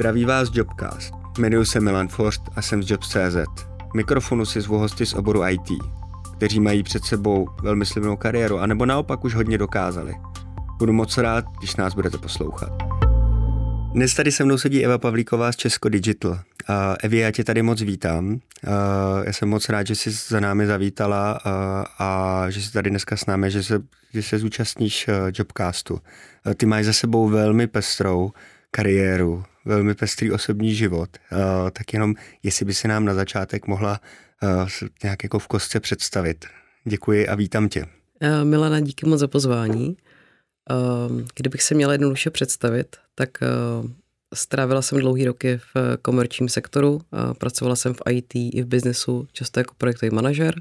Zdraví vás Jobcast. Jmenuji se Milan Forst a jsem z Jobs.cz. Mikrofonu si zvu hosty z oboru IT, kteří mají před sebou velmi slibnou kariéru, anebo naopak už hodně dokázali. Budu moc rád, když nás budete poslouchat. Dnes tady se mnou sedí Eva Pavlíková z Česko Digital. Uh, Evi, já tě tady moc vítám. Uh, já jsem moc rád, že jsi za námi zavítala uh, a že jsi tady dneska s námi, že se, že se zúčastníš uh, Jobcastu. Uh, ty máš za sebou velmi pestrou kariéru, velmi pestrý osobní život. Tak jenom, jestli by si nám na začátek mohla nějak jako v kostce představit. Děkuji a vítám tě. Milana, díky moc za pozvání. Kdybych se měla jednoduše představit, tak strávila jsem dlouhý roky v komerčním sektoru, pracovala jsem v IT i v biznesu, často jako projektový manažer.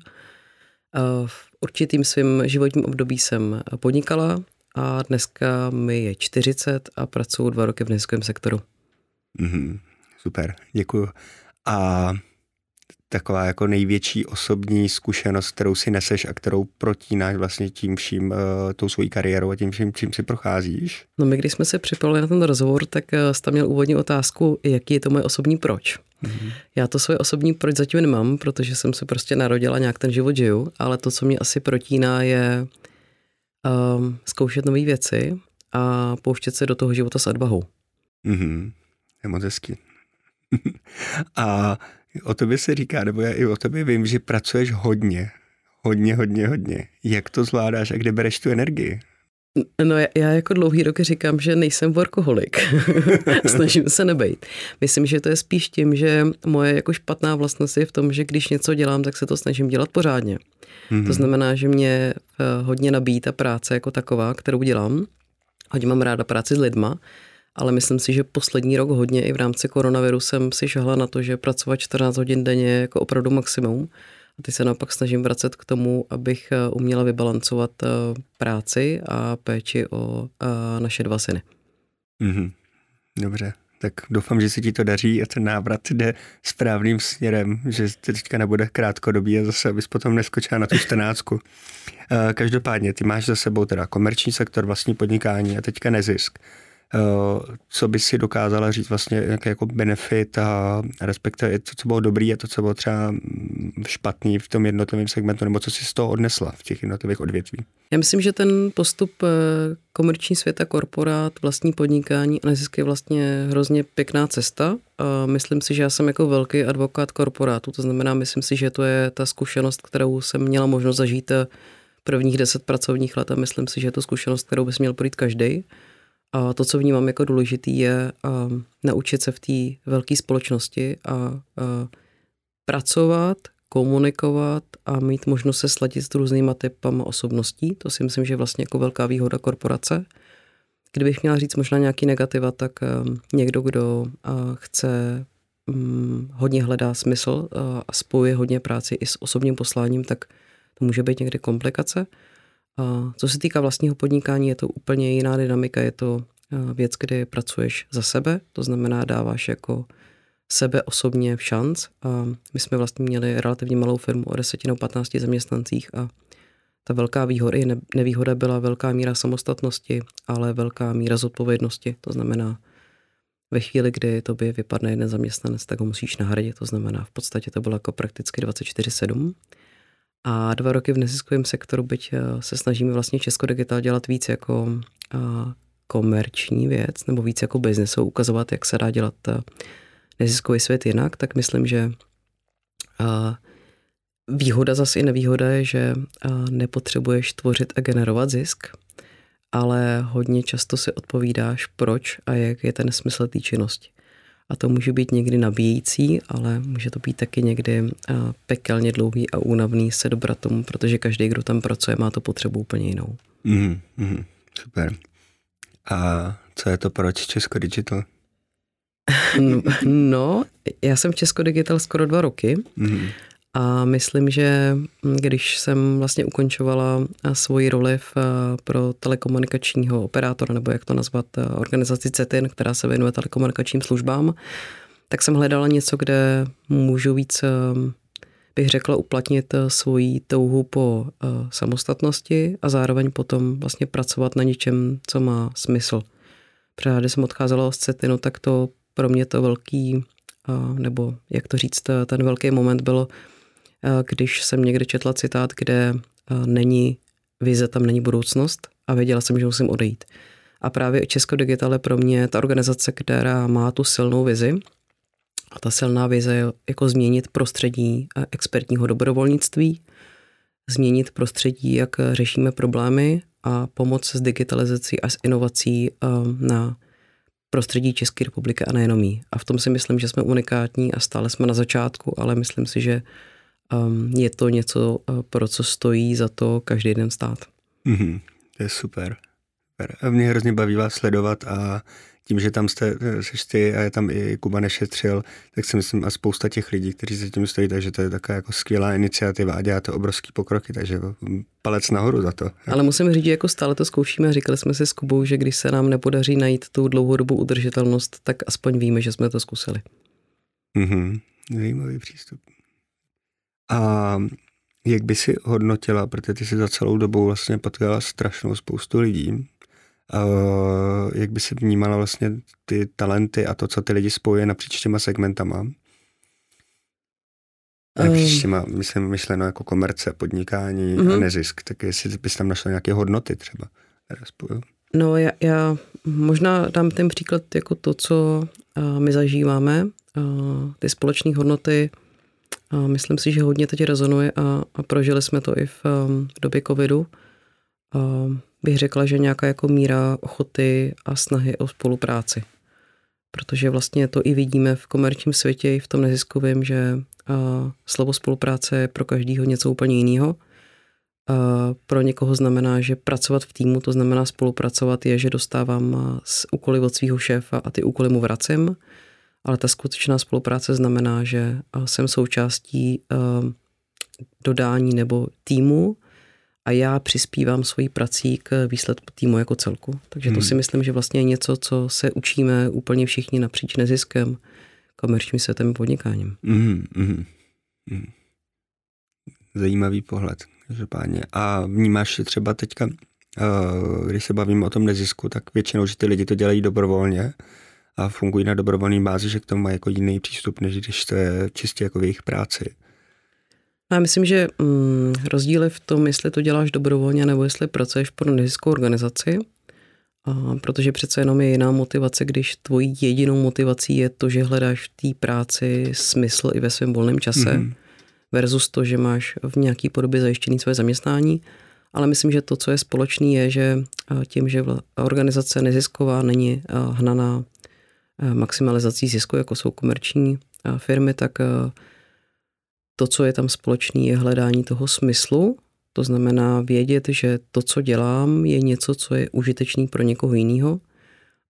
V určitým svým životním období jsem podnikala a dneska mi je 40 a pracuji dva roky v neziskovém sektoru. Mm-hmm, super, děkuji. A taková jako největší osobní zkušenost, kterou si neseš a kterou protínáš vlastně tím vším, uh, tou svojí kariérou a tím vším, čím si procházíš? No my, když jsme se připravili na ten rozhovor, tak uh, jste měl úvodní otázku, jaký je to moje osobní proč. Mm-hmm. Já to svoje osobní proč zatím nemám, protože jsem se prostě narodila, nějak ten život žiju, ale to, co mě asi protíná, je um, zkoušet nové věci a pouštět se do toho života s odvahou. Mm-hmm. Je moc hezky. a o tobě se říká, nebo já i o tobě vím, že pracuješ hodně. Hodně, hodně, hodně. Jak to zvládáš a kde bereš tu energii? No já, já jako dlouhý roky říkám, že nejsem workoholik. Snažím se nebejt. Myslím, že to je spíš tím, že moje jako špatná vlastnost je v tom, že když něco dělám, tak se to snažím dělat pořádně. Mm-hmm. To znamená, že mě eh, hodně nabíjí ta práce jako taková, kterou dělám. Hodně mám ráda práci s lidma, ale myslím si, že poslední rok hodně i v rámci koronaviru jsem si šahla na to, že pracovat 14 hodin denně je jako opravdu maximum. A teď se naopak snažím vracet k tomu, abych eh, uměla vybalancovat eh, práci a péči o naše dva syny. Mm-hmm. Dobře, tak doufám, že se ti to daří a ten návrat jde správným směrem, že teďka nebude krátkodobý a zase abys potom neskočila na tu čtrnáctku. Eh, každopádně, ty máš za sebou teda komerční sektor, vlastní podnikání a teďka nezisk. Eh, co by si dokázala říct vlastně nějaký jako benefit a respektive to, co bylo dobrý a to, co bylo třeba špatný v tom jednotlivém segmentu, nebo co si z toho odnesla v těch jednotlivých odvětví? Já myslím, že ten postup eh, komerční světa, korporát, vlastní podnikání a nezisk je vlastně hrozně pěkná cesta. A myslím si, že já jsem jako velký advokát korporátu, to znamená, myslím si, že to je ta zkušenost, kterou jsem měla možnost zažít eh, prvních deset pracovních let a myslím si, že je to zkušenost, kterou bys měl projít každý. A to, co vnímám jako důležitý, je um, naučit se v té velké společnosti a uh, pracovat, komunikovat a mít možnost se sladit s různýma typama osobností. To si myslím, že je vlastně jako velká výhoda korporace. Kdybych měla říct možná nějaký negativa, tak um, někdo, kdo uh, chce um, hodně hledá smysl uh, a spojuje hodně práci i s osobním posláním, tak to může být někdy komplikace. Co se týká vlastního podnikání, je to úplně jiná dynamika, je to věc, kde pracuješ za sebe, to znamená dáváš jako sebe osobně v šanc. A my jsme vlastně měli relativně malou firmu o 10 nebo 15 zaměstnancích a ta velká výhoda i nevýhoda byla velká míra samostatnosti, ale velká míra zodpovědnosti. To znamená, ve chvíli, kdy tobě vypadne jeden zaměstnanec, tak ho musíš nahradit. To znamená, v podstatě to bylo jako prakticky 24-7. A dva roky v neziskovém sektoru, byť eh, se snažíme vlastně Česko Digital dělat víc jako eh, komerční věc, nebo víc jako biznesu, ukazovat, jak se dá dělat eh, neziskový svět jinak, tak myslím, že výhoda zase i nevýhoda je, že nepotřebuješ tvořit a generovat zisk, ale hodně často si odpovídáš, proč a jak je ten smysl té činnosti a to může být někdy nabíjející, ale může to být taky někdy pekelně dlouhý a únavný se dobrat tomu, protože každý, kdo tam pracuje, má to potřebu úplně jinou. Mm, mm, super. A co je to proč Česko Digital? no, já jsem v Česko Digital skoro dva roky. Mm. A myslím, že když jsem vlastně ukončovala svoji roli v, pro telekomunikačního operátora, nebo jak to nazvat, organizaci CETIN, která se věnuje telekomunikačním službám, tak jsem hledala něco, kde můžu víc, bych řekla, uplatnit svoji touhu po samostatnosti a zároveň potom vlastně pracovat na něčem, co má smysl. Protože když jsem odcházela z CETINu, tak to pro mě to velký, nebo jak to říct, ten velký moment bylo, když jsem někde četla citát, kde není vize, tam není budoucnost a věděla jsem, že musím odejít. A právě Česko Digital je pro mě ta organizace, která má tu silnou vizi. A ta silná vize je jako změnit prostředí expertního dobrovolnictví, změnit prostředí, jak řešíme problémy a pomoc s digitalizací a s inovací na prostředí České republiky a nejenom jí. A v tom si myslím, že jsme unikátní a stále jsme na začátku, ale myslím si, že je to něco, pro co stojí za to každý den stát. Mm-hmm, to je super. A mě hrozně baví vás sledovat a tím, že tam jste, seš ty a je tam i Kuba nešetřil, tak si myslím a spousta těch lidí, kteří se tím stojí, takže to je taková jako skvělá iniciativa a dělá to obrovský pokroky, takže palec nahoru za to. Ale musím říct, že jako stále to zkoušíme, říkali jsme si s Kubou, že když se nám nepodaří najít tu dlouhodobou udržitelnost, tak aspoň víme, že jsme to zkusili. Mhm, zajímavý přístup. A jak by si hodnotila, protože ty si za celou dobu vlastně potkala strašnou spoustu lidí, Uh, jak by se vnímala vlastně ty talenty a to, co ty lidi spojuje napříč těma segmentama? Napříč těma, myslím, myšleno jako komerce, podnikání uh-huh. a mhm. nezisk, tak jestli bys tam našla nějaké hodnoty třeba, které. No já, já možná dám ten příklad jako to, co uh, my zažíváme, uh, ty společné hodnoty, uh, myslím si, že hodně teď rezonuje a, a prožili jsme to i v, um, v době covidu. Uh, bych řekla, že nějaká jako míra ochoty a snahy o spolupráci. Protože vlastně to i vidíme v komerčním světě, i v tom neziskovém, že uh, slovo spolupráce je pro každého něco úplně jiného. Uh, pro někoho znamená, že pracovat v týmu, to znamená spolupracovat, je, že dostávám úkoly od svého šéfa a ty úkoly mu vracím, ale ta skutečná spolupráce znamená, že jsem součástí uh, dodání nebo týmu, a já přispívám svojí prací k výsledku týmu jako celku. Takže to hmm. si myslím, že vlastně je něco, co se učíme úplně všichni napříč neziskem, komerčním světem podnikáním. Mm, mm, mm. Zajímavý pohled, každopádně. A vnímáš třeba teďka, když se bavím o tom nezisku, tak většinou, že ty lidi to dělají dobrovolně a fungují na dobrovolné bázi, že k tomu mají jako jiný přístup, než když to je čistě jako v jejich práci. Já myslím, že mm, rozdíl je v tom, jestli to děláš dobrovolně nebo jestli pracuješ pro neziskovou organizaci, a protože přece jenom je jiná motivace, když tvojí jedinou motivací je to, že hledáš v té práci smysl i ve svém volném čase, mm-hmm. versus to, že máš v nějaké podobě zajištěný své zaměstnání. Ale myslím, že to, co je společný, je, že tím, že organizace nezisková není hnaná maximalizací zisku, jako jsou komerční firmy, tak to, co je tam společný, je hledání toho smyslu, to znamená vědět, že to, co dělám, je něco, co je užitečný pro někoho jiného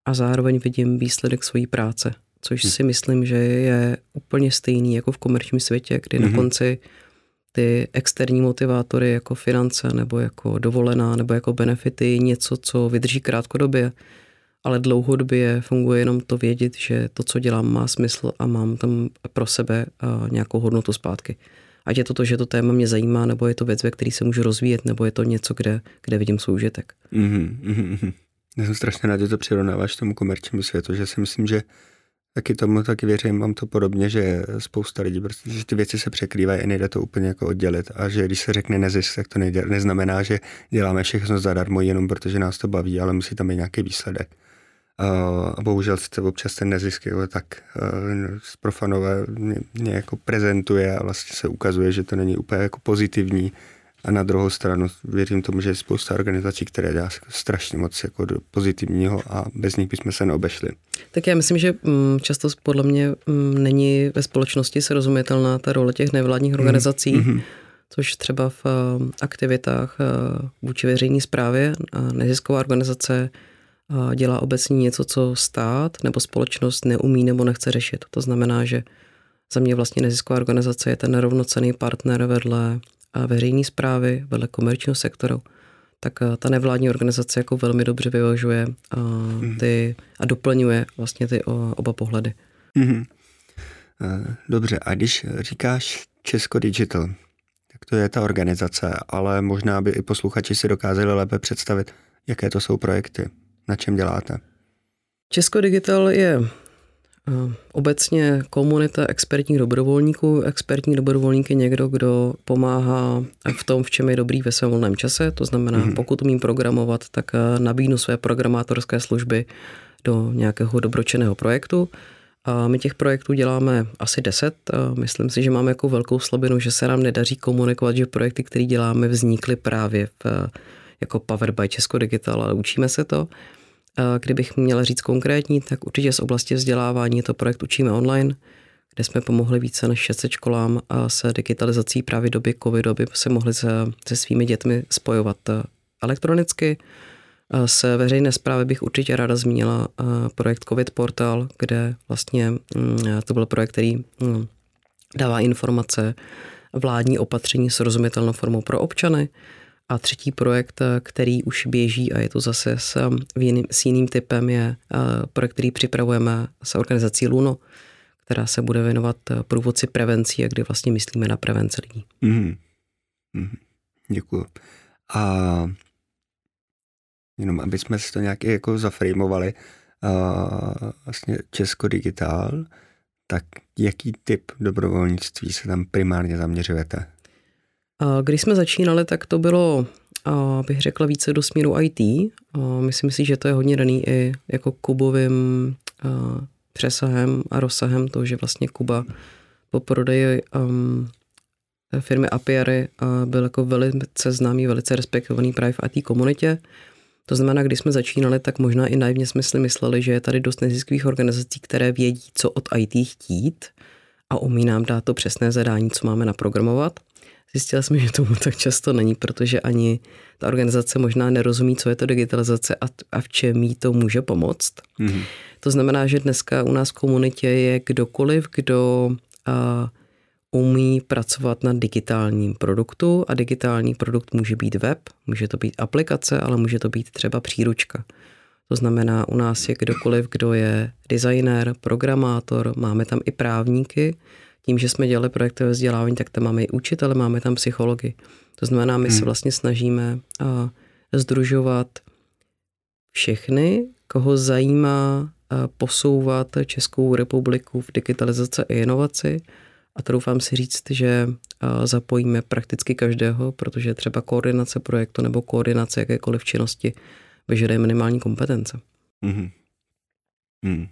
a zároveň vidím výsledek své práce, což hm. si myslím, že je úplně stejný jako v komerčním světě, kdy mm-hmm. na konci ty externí motivátory jako finance nebo jako dovolená nebo jako benefity něco, co vydrží krátkodobě, ale dlouhodobě funguje jenom to vědět, že to, co dělám, má smysl a mám tam pro sebe nějakou hodnotu zpátky. Ať je to to, že to téma mě zajímá, nebo je to věc, ve které se můžu rozvíjet, nebo je to něco, kde, kde vidím svůj užitek. Mm-hmm, mm-hmm. Já jsem strašně rád, že to přirovnáváš tomu komerčnímu světu, že si myslím, že taky tomu taky věřím, mám to podobně, že spousta lidí, prostě, že ty věci se překrývají a nejde to úplně jako oddělit a že když se řekne nezisk, tak to nejde, neznamená, že děláme všechno zadarmo jenom protože nás to baví, ale musí tam být nějaký výsledek a bohužel se občas ten nezisk jako tak z profanové mě jako prezentuje a vlastně se ukazuje, že to není úplně jako pozitivní. A na druhou stranu věřím tomu, že je spousta organizací, které dělá strašně moc jako do pozitivního a bez nich bychom se neobešli. Tak já myslím, že mm, často podle mě mm, není ve společnosti srozumitelná ta role těch nevládních mhm. organizací, mm-hmm. což třeba v aktivitách vůči veřejné správě nezisková organizace dělá obecně něco, co stát nebo společnost neumí nebo nechce řešit. To znamená, že za mě vlastně nezisková organizace je ten nerovnocený partner vedle veřejné zprávy, vedle komerčního sektoru, tak ta nevládní organizace jako velmi dobře vyvažuje mhm. ty a doplňuje vlastně ty oba pohledy. Mm-hmm. Dobře, a když říkáš Česko Digital, tak to je ta organizace, ale možná by i posluchači si dokázali lépe představit, jaké to jsou projekty na čem děláte? Česko Digital je Obecně komunita expertních dobrovolníků. Expertní dobrovolník je někdo, kdo pomáhá v tom, v čem je dobrý ve svém volném čase. To znamená, mm-hmm. pokud umím programovat, tak nabídnu své programátorské služby do nějakého dobročeného projektu. A my těch projektů děláme asi 10. A myslím si, že máme jako velkou slabinu, že se nám nedaří komunikovat, že projekty, které děláme, vznikly právě v, jako Power by Česko Digital, ale učíme se to. Kdybych měla říct konkrétní, tak určitě z oblasti vzdělávání je to projekt Učíme online, kde jsme pomohli více než 600 školám a se digitalizací právě doby covidu, aby se mohli se, se svými dětmi spojovat elektronicky. Z veřejné zprávy bych určitě ráda zmínila projekt COVID Portal, kde vlastně mm, to byl projekt, který mm, dává informace, vládní opatření s rozumitelnou formou pro občany. A třetí projekt, který už běží a je to zase s, jiným, s jiným typem, je projekt, který připravujeme s organizací Luno, která se bude věnovat průvodci prevencí a kdy vlastně myslíme na prevenci lidí. Mm-hmm. Mm-hmm. Děkuji. A jenom aby jsme si to nějak jako zaframovali, vlastně Česko Digitál, tak jaký typ dobrovolnictví se tam primárně zaměřujete? Když jsme začínali, tak to bylo, bych řekla, více do směru IT. Myslím si, že to je hodně daný i jako Kubovým přesahem a rozsahem, to, že vlastně Kuba po prodeji um, firmy Apiary byl jako velice známý, velice respektovaný právě v IT komunitě. To znamená, když jsme začínali, tak možná i naivně jsme si mysleli, že je tady dost neziskových organizací, které vědí, co od IT chtít a umí nám dát to přesné zadání, co máme naprogramovat. Zjistila jsme, že tomu tak často není, protože ani ta organizace možná nerozumí, co je to digitalizace a, a v čem jí to může pomoct. Mm-hmm. To znamená, že dneska u nás v komunitě je kdokoliv, kdo a, umí pracovat na digitálním produktu a digitální produkt může být web, může to být aplikace, ale může to být třeba příručka. To znamená, u nás je kdokoliv, kdo je designer, programátor, máme tam i právníky. Tím, že jsme dělali projekty ve vzdělávání, tak tam máme i učitele, máme tam psychologi. To znamená, my hmm. se vlastně snažíme a, združovat všechny, koho zajímá a, posouvat Českou republiku v digitalizaci a inovaci a troufám si říct, že zapojíme prakticky každého, protože třeba koordinace projektu nebo koordinace jakékoliv činnosti vyžaduje minimální kompetence. Mm-hmm. Mm.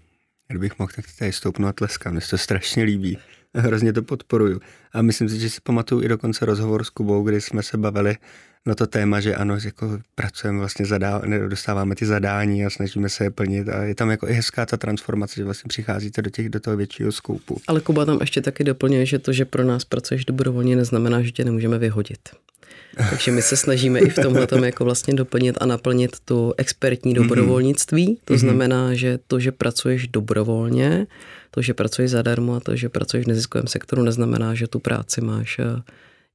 Kdybych mohl, tak tady stoupnu a tleskám, mně se to strašně líbí. Hrozně to podporuju. A myslím si, že si pamatuju i dokonce rozhovor s Kubou, kdy jsme se bavili na to téma, že ano, jako pracujeme vlastně, zadá, dostáváme ty zadání a snažíme se je plnit a je tam jako i hezká ta transformace, že vlastně přicházíte do, těch, do toho většího skoupu. Ale Kuba tam ještě taky doplňuje, že to, že pro nás pracuješ dobrovolně, neznamená, že tě nemůžeme vyhodit. Takže my se snažíme i v tomhle tom jako vlastně doplnit a naplnit tu expertní mhm. dobrovolnictví. To mm-hmm. znamená, že to, že pracuješ dobrovolně, to, že pracuješ zadarmo a to, že pracuješ v neziskovém sektoru, neznamená, že tu práci máš eh,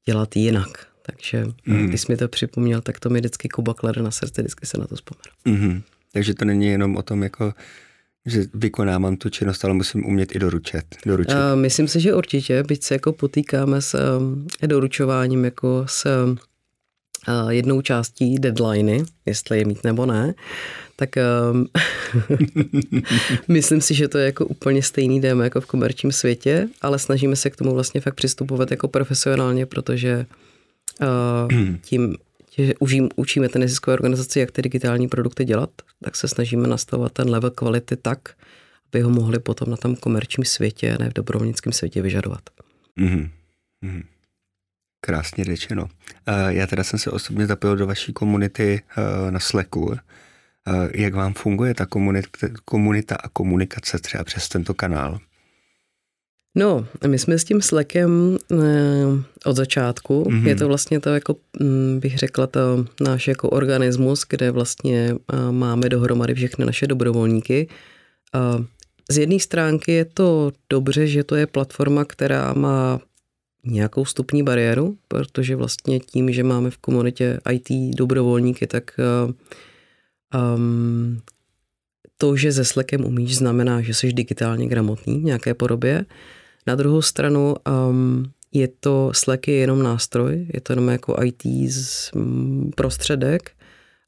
dělat jinak. Takže mm. když jsi mi to připomněl, tak to mi vždycky Kuba klade na srdce, vždycky se na to vzpomenu. Mm-hmm. Takže to není jenom o tom, jako, že vykonávám tu činnost, ale musím umět i doručet. doručet. Uh, myslím si, že určitě, byť se jako potýkáme s um, doručováním jako s uh, jednou částí deadliny, jestli je mít nebo ne, tak um, myslím si, že to je jako úplně stejný démo jako v komerčním světě, ale snažíme se k tomu vlastně fakt přistupovat jako profesionálně, protože uh, tím, že užím, učíme ten neziskové organizaci, jak ty digitální produkty dělat, tak se snažíme nastavovat ten level kvality tak, aby ho mohli potom na tom komerčním světě, ne v dobrovolnickém světě vyžadovat. Mm-hmm. Mm-hmm. Krásně řečeno. Uh, já teda jsem se osobně zapojil do vaší komunity uh, na Slacku. Uh, jak vám funguje ta komunita a komunikace třeba přes tento kanál? No, my jsme s tím Slackem eh, od začátku. Mm-hmm. Je to vlastně to, jako hm, bych řekla, to náš jako organismus, kde vlastně eh, máme dohromady všechny naše dobrovolníky. Z jedné stránky je to dobře, že to je platforma, která má nějakou stupní bariéru, protože vlastně tím, že máme v komunitě IT dobrovolníky, tak um, to, že se Slackem umíš, znamená, že jsi digitálně gramotný v nějaké podobě. Na druhou stranu um, je to Slack je jenom nástroj, je to jenom jako IT z, um, prostředek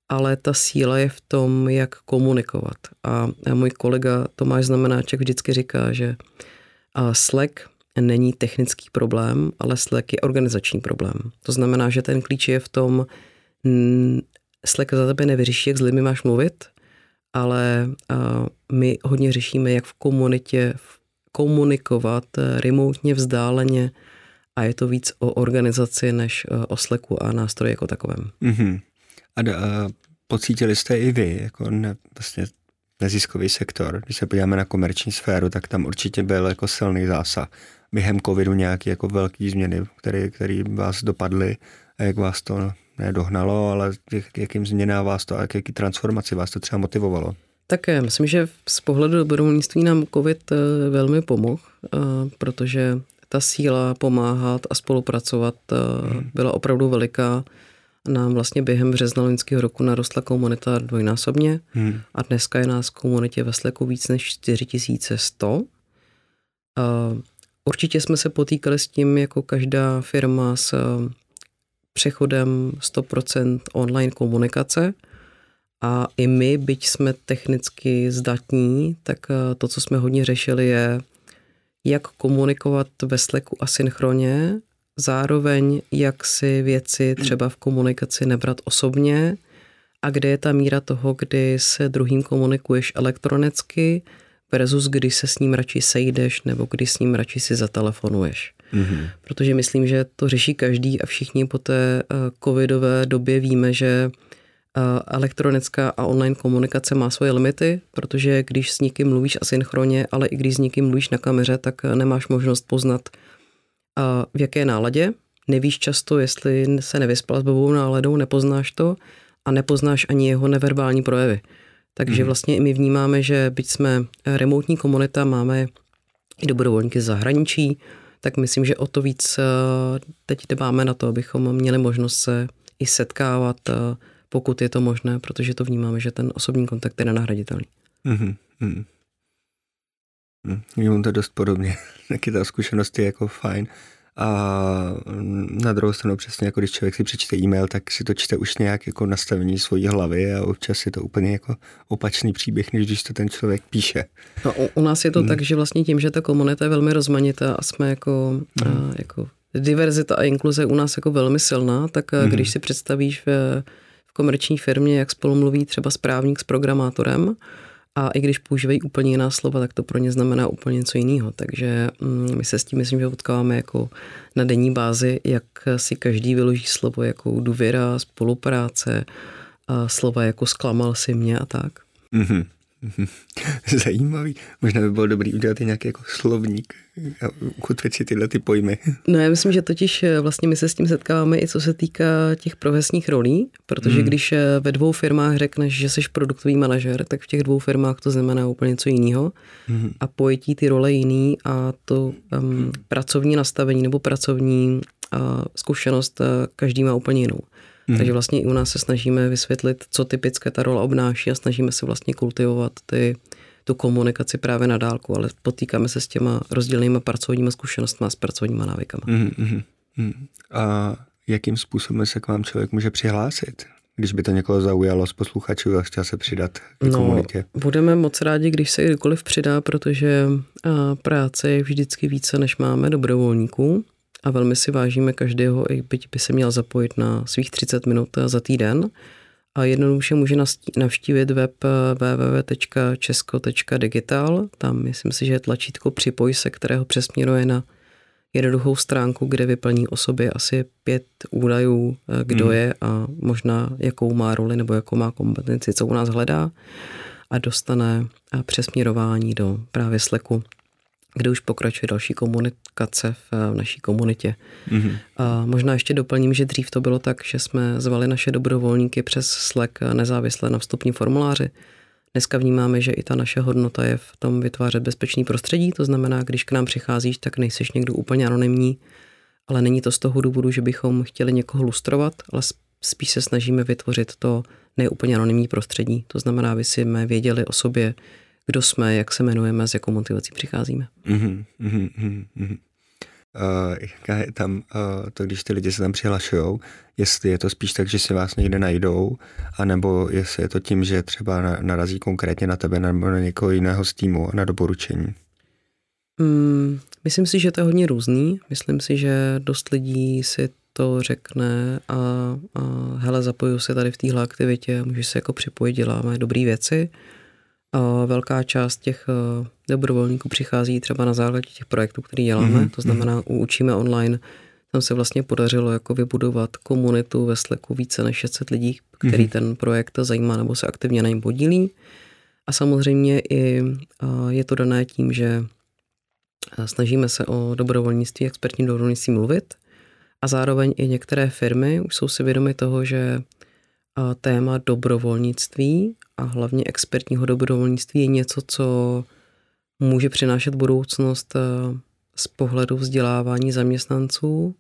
ale ta síla je v tom, jak komunikovat. A můj kolega Tomáš Znamenáček vždycky říká, že Slack není technický problém, ale Slack je organizační problém. To znamená, že ten klíč je v tom, Slack za tebe nevyřeší, jak s lidmi máš mluvit, ale my hodně řešíme, jak v komunitě komunikovat remotně, vzdáleně a je to víc o organizaci než o Slacku a nástroji jako takovém. Mm-hmm. A, a pocítili jste i vy, jako ne, vlastně neziskový sektor, když se podíváme na komerční sféru, tak tam určitě byl jako silný zásah. Během covidu nějaký jako velký změny, které, které vás dopadly a jak vás to nedohnalo, ale jak, jakým změnám vás to a jaký transformaci vás to třeba motivovalo? Také, myslím, že z pohledu dobrovolnictví nám COVID eh, velmi pomohl, eh, protože ta síla pomáhat a spolupracovat eh, hmm. byla opravdu veliká nám vlastně během března loňského roku narostla komunita dvojnásobně hmm. a dneska je nás v komunitě ve Slacku víc než 4100. Určitě jsme se potýkali s tím, jako každá firma, s přechodem 100% online komunikace a i my, byť jsme technicky zdatní, tak to, co jsme hodně řešili, je, jak komunikovat ve Slacku asynchronně zároveň, jak si věci třeba v komunikaci nebrat osobně a kde je ta míra toho, kdy se druhým komunikuješ elektronicky versus kdy se s ním radši sejdeš nebo kdy s ním radši si zatelefonuješ. Mm-hmm. Protože myslím, že to řeší každý a všichni po té eh, covidové době víme, že eh, elektronická a online komunikace má svoje limity, protože když s někým mluvíš asynchronně, ale i když s někým mluvíš na kameře, tak nemáš možnost poznat, v jaké náladě. Nevíš často, jestli se nevyspal s blbou náladou, nepoznáš to a nepoznáš ani jeho neverbální projevy. Takže mm. vlastně i my vnímáme, že byť jsme remotní komunita, máme i dobrovolníky z zahraničí, tak myslím, že o to víc eh, teď dbáme na to, abychom měli možnost se i setkávat, eh, pokud je to možné, protože to vnímáme, že ten osobní kontakt je nenahraditelný. Mm-hmm. Mm, mám to dost podobně. Taky ta zkušenost je jako fajn. A na druhou stranu přesně jako když člověk si přečte e-mail, tak si to čte už nějak jako nastavení svojí hlavy a občas je to úplně jako opačný příběh, než když to ten člověk píše. No, u, u nás je to hmm. tak, že vlastně tím, že ta komunita je velmi rozmanitá a jsme jako, hmm. a, jako diverzita a inkluze u nás jako velmi silná, tak hmm. když si představíš v komerční firmě, jak spolu mluví třeba správník s programátorem, a i když používají úplně jiná slova, tak to pro ně znamená úplně něco jiného. Takže mm, my se s tím myslím, že potkáváme jako na denní bázi, jak si každý vyloží slovo jako důvěra, spolupráce, a slova jako zklamal si mě a tak. Mm-hmm. Zajímavý. Možná by bylo dobrý udělat i nějaký jako slovník a ukotvit si tyhle ty pojmy. No já myslím, že totiž eh, vlastně my se s tím setkáváme i co se týká těch profesních rolí, protože hmm. když eh, ve dvou firmách řekneš, že jsi produktový manažer, tak v těch dvou firmách to znamená úplně něco jiného hmm. a pojetí ty role jiný a to um, pracovní nastavení nebo pracovní uh, zkušenost uh, každý má úplně jinou. Mm. Takže vlastně i u nás se snažíme vysvětlit, co typické ta rola obnáší a snažíme se vlastně kultivovat ty, tu komunikaci právě na dálku, ale potýkáme se s těma rozdílnými pracovními zkušenostmi a s pracovníma návykama. Mm, mm, mm. A jakým způsobem se k vám člověk může přihlásit? Když by to někoho zaujalo z posluchačů a chtěl se přidat k no, komunitě. Budeme moc rádi, když se kdykoliv přidá, protože práce je vždycky více, než máme dobrovolníků a velmi si vážíme každého, i byť by se měl zapojit na svých 30 minut za týden. A jednoduše může navštívit web eh, www.česko.digital. Tam myslím si, že je tlačítko připoj se, kterého přesměruje na jednoduchou stránku, kde vyplní o sobě asi pět údajů, eh, kdo hmm. je a možná jakou má roli nebo jakou má kompetenci, co u nás hledá a dostane eh, přesměrování do právě sleku kde už pokračuje další komunikace v, v naší komunitě. Mm-hmm. A možná ještě doplním, že dřív to bylo tak, že jsme zvali naše dobrovolníky přes Slack nezávisle na vstupní formuláři. Dneska vnímáme, že i ta naše hodnota je v tom vytvářet bezpečný prostředí, to znamená, když k nám přicházíš, tak nejseš někdo úplně anonymní, ale není to z toho důvodu, že bychom chtěli někoho lustrovat, ale spíš se snažíme vytvořit to neúplně anonymní prostředí. To znamená, aby si věděli o sobě, kdo jsme, jak se jmenujeme, s jakou motivací přicházíme. Mm-hmm, mm-hmm, mm-hmm. uh, jaká je tam uh, to, když ty lidi se tam přihlašují, jestli je to spíš tak, že si vás někde najdou, anebo jestli je to tím, že třeba narazí konkrétně na tebe nebo na někoho jiného z týmu na doporučení. Mm, myslím si, že to je hodně různý. Myslím si, že dost lidí si to řekne a, a hele, zapoju se tady v téhle aktivitě, můžeš se jako připojit, děláme dobré věci. A velká část těch eh, dobrovolníků přichází třeba na základě těch projektů, které děláme, mm-hmm. to znamená učíme online. Tam se vlastně podařilo jako vybudovat komunitu ve Slacku více než 600 lidí, který mm-hmm. ten projekt zajímá nebo se aktivně na něm podílí. A samozřejmě i je to dané tím, že snažíme se o dobrovolnictví, expertní dobrovolnictví mluvit a zároveň i některé firmy už jsou si vědomy toho, že téma dobrovolnictví a hlavně expertního dobrovolnictví je něco, co může přinášet budoucnost z pohledu vzdělávání zaměstnanců,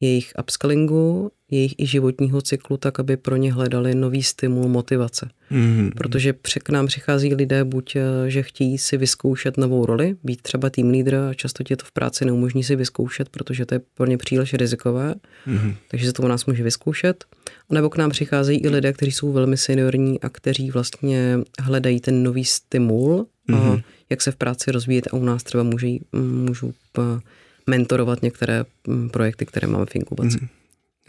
jejich upskillingu, jejich i životního cyklu, tak aby pro ně hledali nový stimul, motivace. Mm-hmm. Protože k nám přichází lidé buď, eh, že chtějí si vyzkoušet novou roli, být třeba tým leader a často tě to v práci neumožní si vyzkoušet, protože to je pro ně příliš rizikové, mm-hmm. takže se to u nás může vyzkoušet. A nebo k nám přicházejí i lidé, kteří jsou velmi seniorní a kteří vlastně hledají ten nový stimul, mm-hmm. a jak se v práci rozvíjet a u nás třeba můžou, můžou eh, mentorovat některé projekty, které máme v inkubaci. Mm.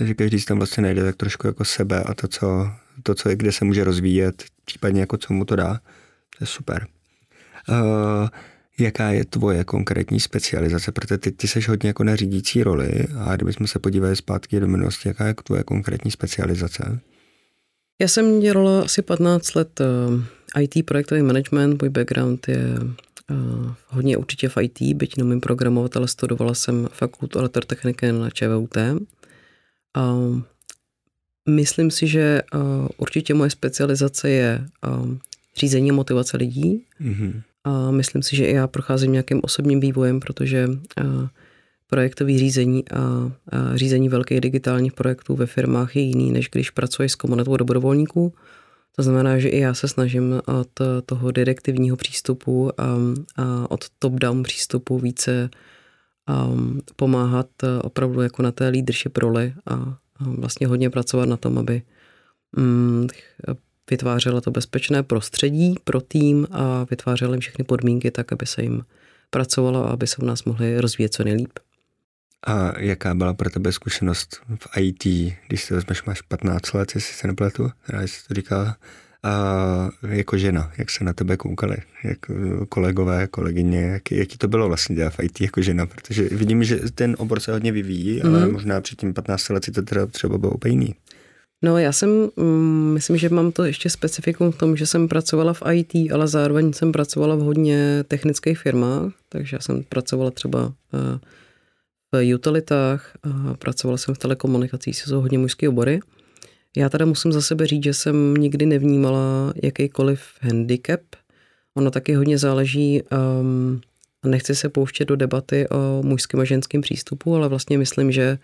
Takže každý si tam vlastně najde tak trošku jako sebe a to, co, to, co je, kde se může rozvíjet, případně jako co mu to dá. To je super. Uh, jaká je tvoje konkrétní specializace, protože ty, ty seš hodně jako na řídící roli a kdybychom se podívali zpátky do minulosti, jaká je tvoje konkrétní specializace? Já jsem dělala asi 15 let eh, IT projektový management, můj background je Uh, hodně určitě v IT, byť nemím programovat, ale studovala jsem fakultu elektrotechniky na ČVUT. Uh, myslím si, že uh, určitě moje specializace je uh, řízení a motivace lidí. Mm-hmm. A myslím si, že i já procházím nějakým osobním vývojem, protože uh, projektový řízení a, a řízení velkých digitálních projektů ve firmách je jiný, než když pracuješ s komunitou dobrovolníků. To znamená, že i já se snažím od toho direktivního přístupu a, a od top-down přístupu více um, pomáhat opravdu jako na té leadership roli a, a vlastně hodně pracovat na tom, aby um, vytvářela to bezpečné prostředí pro tým a vytvářela jim všechny podmínky tak, aby se jim pracovalo a aby se u nás mohli rozvíjet co nejlíp. A jaká byla pro tebe zkušenost v IT, když si vezmeš, máš 15 let, jestli se nepletu, já jsi to říkala, a jako žena, jak se na tebe koukali, jak kolegové, kolegyně, jak, jaký to bylo vlastně dělat v IT jako žena, protože vidím, že ten obor se hodně vyvíjí, mm. ale mhm. možná před tím 15 lety to teda třeba bylo úplně jiný. No já jsem, mm, myslím, že mám to ještě specifikum v tom, že jsem pracovala v IT, ale zároveň jsem pracovala v hodně technických firmách, takže já jsem pracovala třeba eh, v utilitách, a pracovala jsem v telekomunikacích, jsou hodně mužské obory. Já teda musím za sebe říct, že jsem nikdy nevnímala jakýkoliv handicap. Ono taky hodně záleží, um, nechci se pouštět do debaty o mužském a ženském přístupu, ale vlastně myslím, že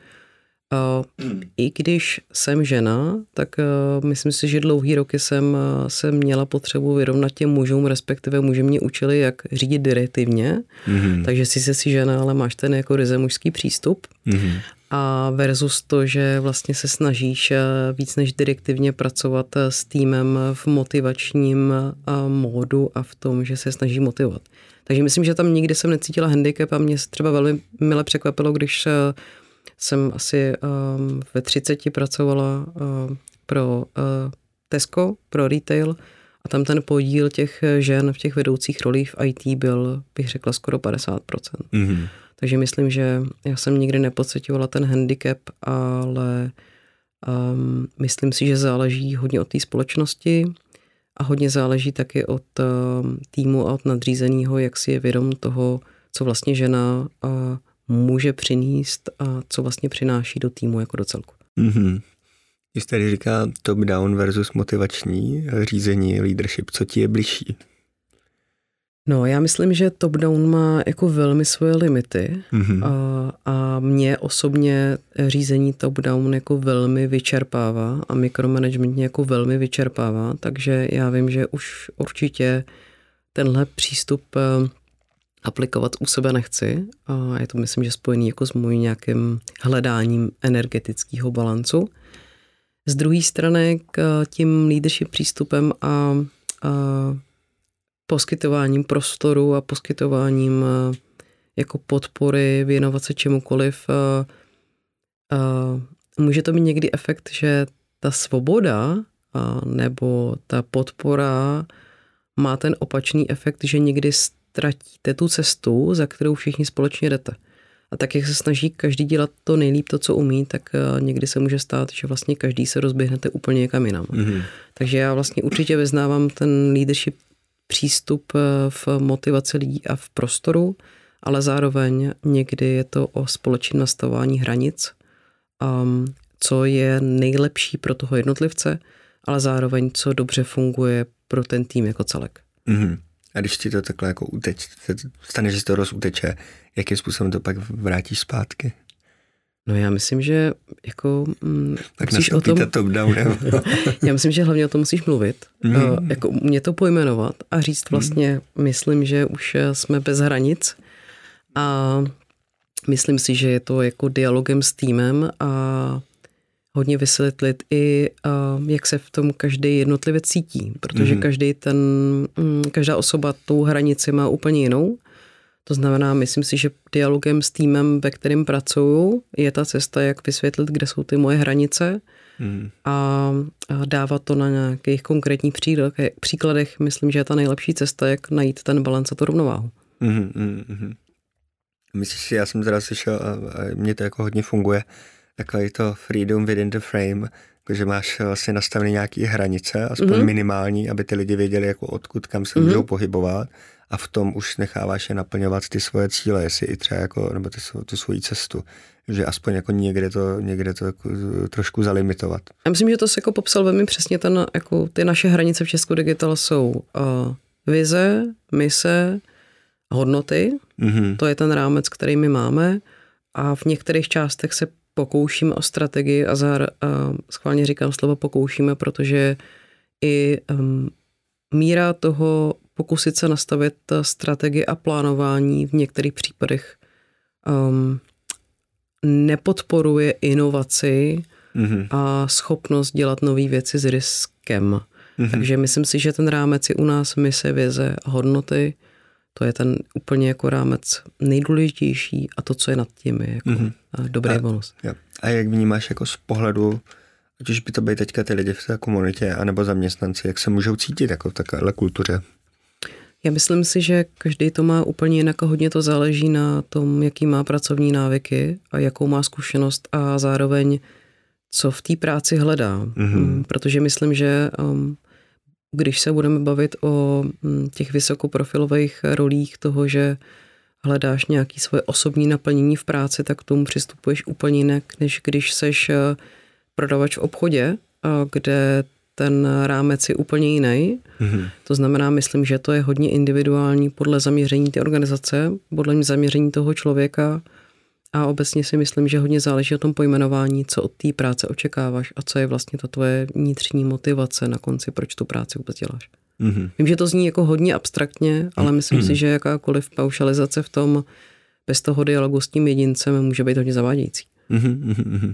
i když jsem žena, tak uh, myslím si, že dlouhý roky jsem, uh, jsem měla potřebu vyrovnat těm mužům, respektive muži mě učili, jak řídit direktivně, mm-hmm. takže si se si žena, ale máš ten jako ryze mužský přístup. Mm-hmm. A versus to, že vlastně se snažíš uh, víc než direktivně pracovat s týmem v motivačním módu a v tom, že se snaží motivovat. Takže myslím, že tam nikdy jsem necítila handicap a mě třeba velmi mile překvapilo, když jsem asi um, ve 30 pracovala uh, pro uh, Tesco, pro retail a tam ten podíl těch žen v těch vedoucích rolích v IT byl, bych řekla, skoro 50%. Mm-hmm. Takže myslím, že já jsem nikdy nepocitovala ten handicap, ale um, myslím si, že záleží hodně od té společnosti a hodně záleží taky od um, týmu a od nadřízeného, jak si je vědom toho, co vlastně žena uh, může přinést a co vlastně přináší do týmu jako do celku. Mm-hmm. Když tady říká top-down versus motivační řízení, leadership, co ti je blížší? No, já myslím, že top-down má jako velmi svoje limity mm-hmm. a, a mě osobně řízení top-down jako velmi vyčerpává a mikromanagement mě jako velmi vyčerpává, takže já vím, že už určitě tenhle přístup aplikovat u sebe nechci. A je to, myslím, že spojený jako s mojím nějakým hledáním energetického balancu. Z druhé strany k tím leadership přístupem a, a poskytováním prostoru a poskytováním jako podpory, věnovat se čemukoliv, může to mít někdy efekt, že ta svoboda nebo ta podpora má ten opačný efekt, že někdy ztratíte tu cestu, za kterou všichni společně jdete. A tak, jak se snaží každý dělat to nejlíp, to, co umí, tak někdy se může stát, že vlastně každý se rozběhnete úplně někam jinam. Mm-hmm. Takže já vlastně určitě vyznávám ten leadership přístup e, v motivaci lidí a v prostoru, ale zároveň někdy je to o společném nastavování hranic, um, co je nejlepší pro toho jednotlivce, ale zároveň co dobře funguje pro ten tým jako celek. Mm-hmm. A když ti to takhle jako uteč, stane, že si to rozuteče, jakým způsobem to pak vrátíš zpátky? No já myslím, že jako mm, tak musíš o tom... top down, já myslím, že hlavně o tom musíš mluvit, mm. uh, jako mě to pojmenovat a říct mhm. vlastně, mm. myslím, že už eh, jsme bez hranic a myslím si, že je to jako dialogem s týmem a hodně vysvětlit i, jak se v tom každý jednotlivě cítí, protože mm. každý ten, mm, každá osoba tou hranici má úplně jinou. To znamená, myslím si, že dialogem s týmem, ve kterém pracuju, je ta cesta, jak vysvětlit, kde jsou ty moje hranice mm. a, a dávat to na nějakých konkrétních příkladech. Myslím, že je ta nejlepší cesta, jak najít ten balans a tu rovnováhu. Mm, mm, mm. Myslíš si, já jsem teda slyšel a, a mně to jako hodně funguje, takový to freedom within the frame, že máš vlastně nastavené nějaké hranice, aspoň mm-hmm. minimální, aby ty lidi věděli, jako odkud, kam se mm-hmm. můžou pohybovat a v tom už necháváš je naplňovat ty svoje cíle, jestli i třeba jako, nebo ty, tu svoji cestu, že aspoň jako někde to, někde to jako trošku zalimitovat. Já myslím, že to se jako popsal velmi přesně, ten, jako ty naše hranice v Česku Digital jsou uh, vize, mise, hodnoty, mm-hmm. to je ten rámec, který my máme a v některých částech se pokoušíme o strategii a, za, a schválně říkám slovo pokoušíme, protože i um, míra toho pokusit se nastavit strategii a plánování v některých případech um, nepodporuje inovaci mm-hmm. a schopnost dělat nové věci s riskem. Mm-hmm. Takže myslím si, že ten rámec je u nás mise, vize hodnoty to je ten úplně jako rámec nejdůležitější a to, co je nad tím, je jako mm-hmm. dobrý a, bonus. Jo. A jak vnímáš jako z pohledu, ať už by to byly teďka ty lidi v té komunitě, anebo zaměstnanci, jak se můžou cítit jako v takové kultuře? Já myslím si, že každý to má úplně jinak a hodně to záleží na tom, jaký má pracovní návyky a jakou má zkušenost a zároveň co v té práci hledá. Mm-hmm. Protože myslím, že um, když se budeme bavit o mm, těch vysokoprofilových rolích toho, že hledáš nějaký svoje osobní naplnění v práci, tak k tomu přistupuješ úplně jinak, než když seš eh, prodavač v obchodě, kde ten rámec je úplně jiný. Mm-hmm. To znamená, myslím, že to je hodně individuální podle zaměření té organizace, podle zaměření toho člověka a obecně si myslím, že hodně záleží o tom pojmenování, co od té práce očekáváš a co je vlastně ta tvoje vnitřní motivace na konci, proč tu práci vůbec děláš. Mm-hmm. Vím, že to zní jako hodně abstraktně, ale myslím mm-hmm. si, že jakákoliv paušalizace v tom bez toho dialogu s tím jedincem může být hodně zavádějící. Mm-hmm.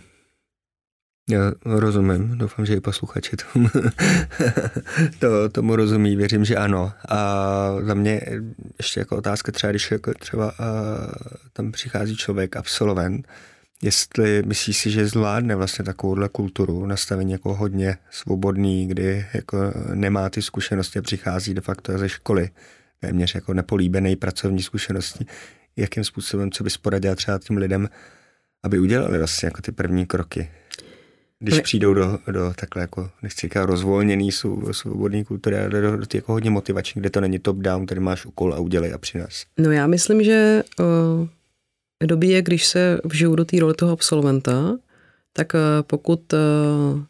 Já rozumím, doufám, že i posluchači tomu, to, tomu rozumí, věřím, že ano. A za mě ještě jako otázka třeba, když jako třeba uh, tam přichází člověk, absolvent, jestli myslíš si, že zvládne vlastně takovouhle kulturu, nastavení jako hodně svobodný, kdy jako nemá ty zkušenosti a přichází de facto ze školy, téměř jako nepolíbený pracovní zkušenosti, jakým způsobem, co bys poradila třeba těm lidem, aby udělali vlastně jako ty první kroky když přijdou do, do takhle jako, nechci říkat rozvolněný svobodný kultury, ale do, do, jako hodně motivační, kde to není top-down, tady máš úkol a udělej a přines. No já myslím, že uh, dobí je, když se vžiju do té role toho absolventa, tak uh, pokud uh,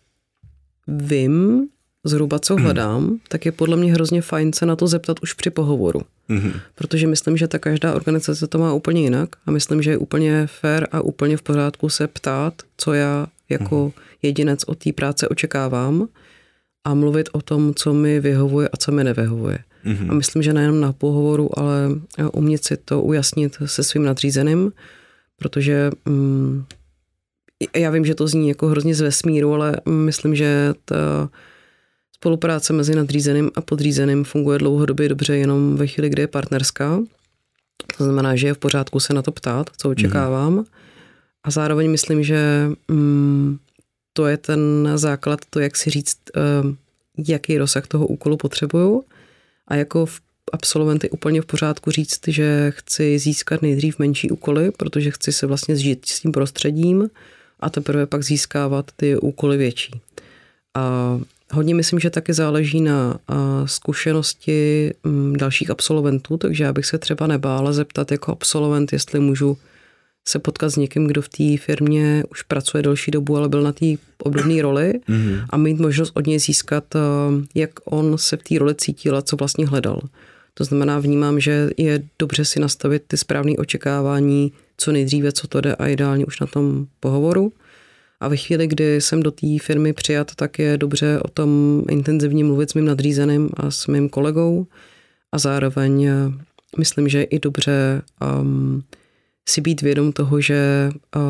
vím zhruba, co mhm. hledám, mm. tak je podle mě hrozně fajn se na to zeptat už při pohovoru. Mm-hmm. Protože myslím, že ta každá organizace to má úplně jinak a myslím, že je úplně fair a úplně v pořádku se ptát, co já jako mm-hmm jedinec od té práce očekávám a mluvit o tom, co mi vyhovuje a co mi nevyhovuje. Mm-hmm. A myslím, že nejenom na pohovoru, ale umět si to ujasnit se svým nadřízeným, protože mm, já vím, že to zní jako hrozně z vesmíru, ale myslím, že ta spolupráce mezi nadřízeným a podřízeným funguje dlouhodobě dobře jenom ve chvíli, kdy je partnerská. To znamená, že je v pořádku se na to ptát, co očekávám. Mm-hmm. A zároveň myslím, že mm, to je ten základ, to, jak si říct, uh, jaký rozsah toho úkolu potřebuju. A jako v absolventy úplně v pořádku říct, že chci získat nejdřív menší úkoly, protože chci se vlastně zžít s tím prostředím a teprve pak získávat ty úkoly větší. A hodně myslím, že taky záleží na zkušenosti dalších absolventů, takže já bych se třeba nebála zeptat jako absolvent, jestli můžu se potkat s někým, kdo v té firmě už pracuje delší dobu, ale byl na té obdobné roli mm-hmm. a mít možnost od něj získat, jak on se v té roli cítil a co vlastně hledal. To znamená, vnímám, že je dobře si nastavit ty správné očekávání co nejdříve, co to jde a ideálně už na tom pohovoru. A ve chvíli, kdy jsem do té firmy přijat, tak je dobře o tom intenzivně mluvit s mým nadřízeným a s mým kolegou. A zároveň eh, myslím, že je i dobře um, si být vědom toho, že uh,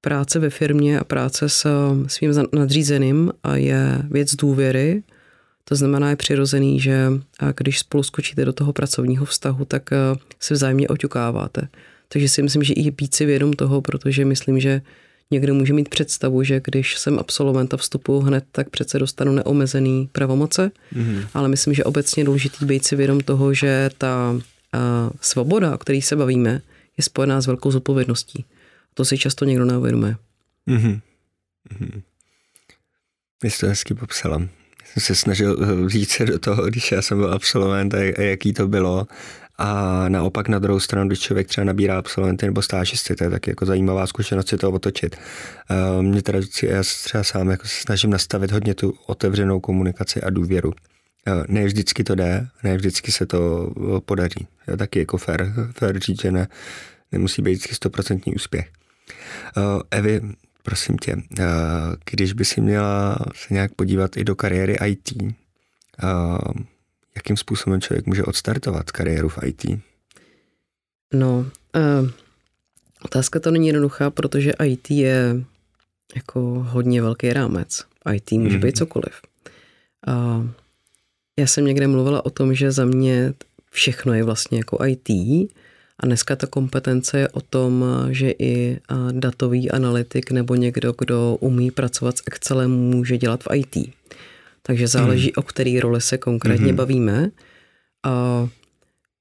práce ve firmě a práce s uh, svým nadřízeným je věc důvěry, to znamená, je přirozený, že když spolu skočíte do toho pracovního vztahu, tak se vzájemně oťukáváte. Takže si myslím, že i být si vědom toho, protože myslím, že někdo může mít představu, že když jsem absolvent a vstupuji hned, tak přece dostanu neomezený pravomoce, mm-hmm. ale myslím, že obecně důležitý být si vědom toho, že ta a, svoboda, o které se bavíme, je spojená s velkou zodpovědností. To si často někdo neuvědomuje. Mm-hmm. Mm-hmm. To hezky popsala jsem se snažil říct se do toho, když já jsem byl absolvent a jaký to bylo. A naopak na druhou stranu, když člověk třeba nabírá absolventy nebo stážisty, to je tak jako zajímavá zkušenost si to otočit. Mě teda, já třeba sám jako se snažím nastavit hodně tu otevřenou komunikaci a důvěru. Ne vždycky to jde, ne vždycky se to podaří. Je taky jako fair, fair říct, že ne, nemusí být vždycky stoprocentní úspěch. Evi, prosím tě, eh, když by si měla se nějak podívat i do kariéry IT, eh, jakým způsobem člověk může odstartovat kariéru v IT? No, uh, otázka to není jednoduchá, protože IT je jako hodně velký rámec. IT může mm-hmm. být cokoliv. Uh, já jsem někde mluvila o tom, že za mě všechno je vlastně jako IT, a dneska ta kompetence je o tom, že i datový analytik nebo někdo, kdo umí pracovat s Excelem, může dělat v IT. Takže záleží, hmm. o který roli se konkrétně hmm. bavíme. A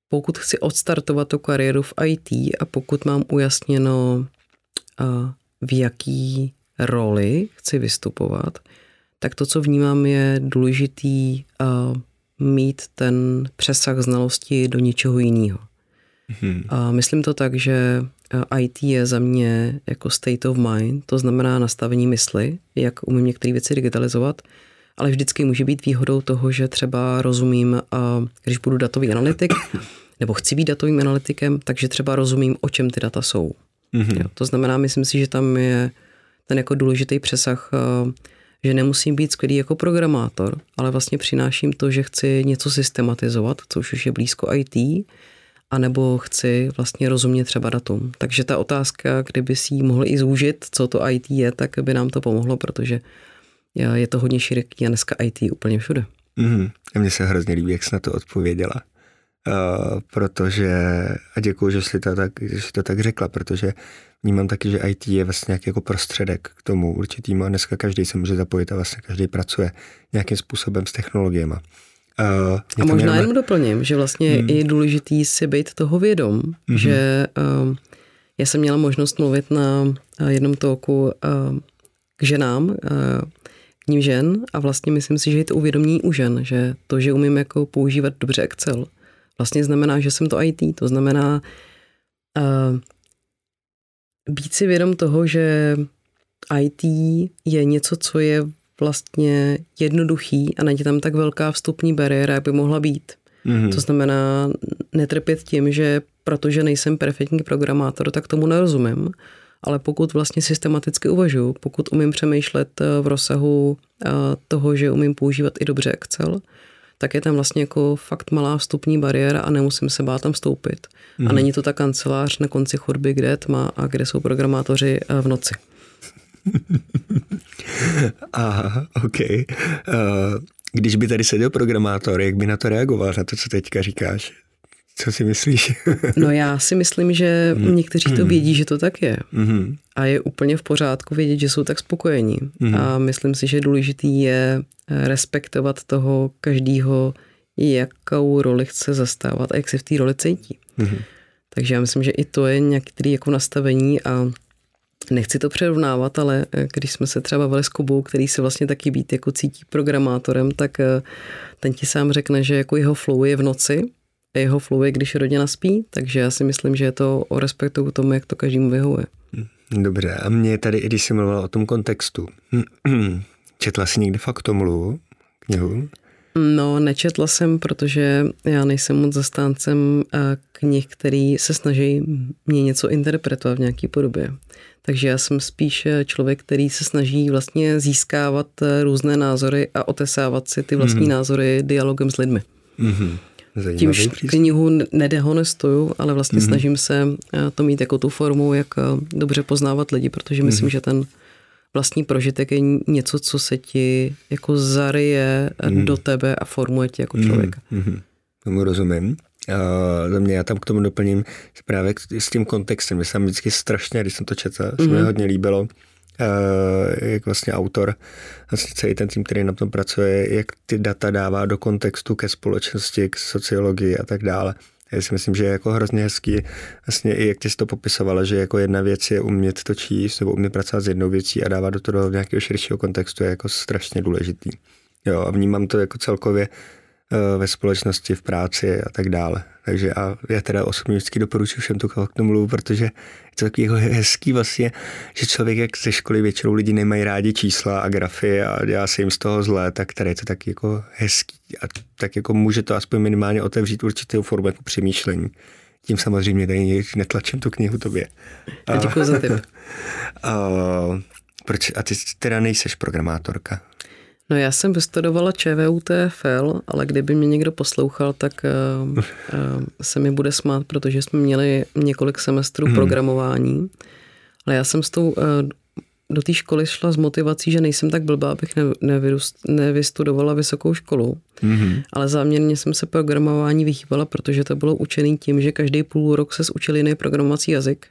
pokud chci odstartovat tu kariéru v IT a pokud mám ujasněno, v jaký roli chci vystupovat, tak to, co vnímám, je důležitý mít ten přesah znalosti do něčeho jiného. Hmm. A myslím to tak, že eh, IT je za mě jako state of mind, to znamená nastavení mysli, jak umím některé věci digitalizovat, ale vždycky může být výhodou toho, že třeba rozumím, když budu datový analytik, nebo chci být datovým analytikem, takže třeba rozumím, o čem ty data jsou. Mm-hmm. Jo, to znamená, myslím si, že tam je ten jako důležitý přesah, eh, že nemusím být skvělý jako programátor, ale vlastně přináším to, že chci něco systematizovat, což už je blízko IT, anebo chci vlastně rozumět třeba datum. Takže ta otázka, kdyby si ji mohl i zúžit, co to IT je, tak by nám to pomohlo, protože je to hodně široký a dneska IT úplně všude. Mm, mně se hrozně líbí, jak jsi na to odpověděla. Uh, protože, a děkuji, že jsi, to tak, že jsi to tak řekla, protože vnímám taky, že IT je vlastně nějaký jako prostředek k tomu určitým a dneska každý se může zapojit a vlastně každý pracuje nějakým způsobem s technologiemi. Uh, a možná jenom doplním, že vlastně hmm. je důležitý si být toho vědom, hmm. že uh, já jsem měla možnost mluvit na uh, jednom toku uh, k ženám, uh, k ním žen a vlastně myslím si, že je to uvědomění u žen, že to, že umím jako používat dobře Excel, vlastně znamená, že jsem to IT, to znamená uh, být si vědom toho, že IT je něco, co je vlastně jednoduchý a není tam tak velká vstupní bariéra, jak by mohla být. Mm-hmm. To znamená netrpět tím, že protože nejsem perfektní programátor, tak tomu nerozumím, ale pokud vlastně systematicky uvažuji, pokud umím přemýšlet eh, v rozsahu eh, toho, že umím používat i dobře Excel, tak je tam vlastně jako fakt malá vstupní bariéra a nemusím se bát tam vstoupit. Mm. A mhm. není to ta kancelář na konci chodby, kde je tma a kde jsou programátoři v noci. Aha, OK. Uh, když by tady seděl programátor, jak by na to reagoval, na to, co teďka říkáš? Co si myslíš? no já si myslím, že mm. někteří to vědí, že to tak je. Mm. A je úplně v pořádku vědět, že jsou tak spokojení. Mm. A myslím si, že důležitý je eh, respektovat toho každýho, jakou roli chce zastávat a jak se v té roli cítí. Mm. Takže já myslím, že i to je nějaký jako nastavení a Nechci to přerovnávat, ale eh, když jsme se třeba bavili s Kubou, který se vlastně taky být jako cítí programátorem, tak eh, ten ti sám řekne, že jako jeho flow je v noci jeho flow je, když rodina spí, takže já si myslím, že je to o respektu k tomu, jak to každému vyhovuje. Dobře, a mě tady, i když jsi mluvila o tom kontextu, četla jsi někdy faktomluvu, knihu? No, nečetla jsem, protože já nejsem moc zastáncem eh, knih, který se snaží mě něco interpretovat v nějaké podobě. Takže já jsem spíš eh, člověk, který se snaží vlastně získávat eh, různé názory a otesávat si ty vlastní mm-hmm. názory dialogem s lidmi. Mm-hmm. Tímž knihu nedehonestuju, ale vlastně mm-hmm. snažím se to mít jako tu formu, jak dobře poznávat lidi, protože myslím, mm-hmm. že ten vlastní prožitek je něco, co se ti jako zaryje mm. do tebe a formuje tě jako člověka. Mm. Tomu rozumím. Uh, za mě já tam k tomu doplním že právě s tím kontextem. Mě se vždycky strašně, když jsem to četl, mm. se mi mhm. hodně líbilo, jak vlastně autor, vlastně celý ten tým, který na tom pracuje, jak ty data dává do kontextu ke společnosti, k sociologii a tak dále. Já si myslím, že je jako hrozně hezký, vlastně i jak ty jsi to popisovala, že jako jedna věc je umět to číst nebo umět pracovat s jednou věcí a dávat do toho nějakého širšího kontextu je jako strašně důležitý. Jo, a vnímám to jako celkově Eh, ve společnosti, v práci a tak dále. Takže a já teda osobně vždycky doporučuji všem tu mluvu, protože je to takový jako hezký vlastně, že člověk jak ze školy většinou lidi nemají rádi čísla a grafy a dělá se jim z toho zlé, tak tady je to tak jako hezký a tak jako může to aspoň minimálně otevřít určitou formu přemýšlení. Tím samozřejmě tady netlačím tu knihu tobě. Děkuji za tip. A, proč, a ty teda nejseš programátorka? No já jsem vystudovala ČVUTFL, ale kdyby mě někdo poslouchal, tak uh, uh, se mi bude smát, protože jsme měli několik semestrů hmm. programování. Ale já jsem s tou uh, do té školy šla s motivací, že nejsem tak blbá, abych ne, nevyrust, nevystudovala vysokou školu. Mm-hmm. Ale záměrně jsem se programování vyhýbala, protože to bylo učený tím, že každý půl rok se učil jiný programovací jazyk.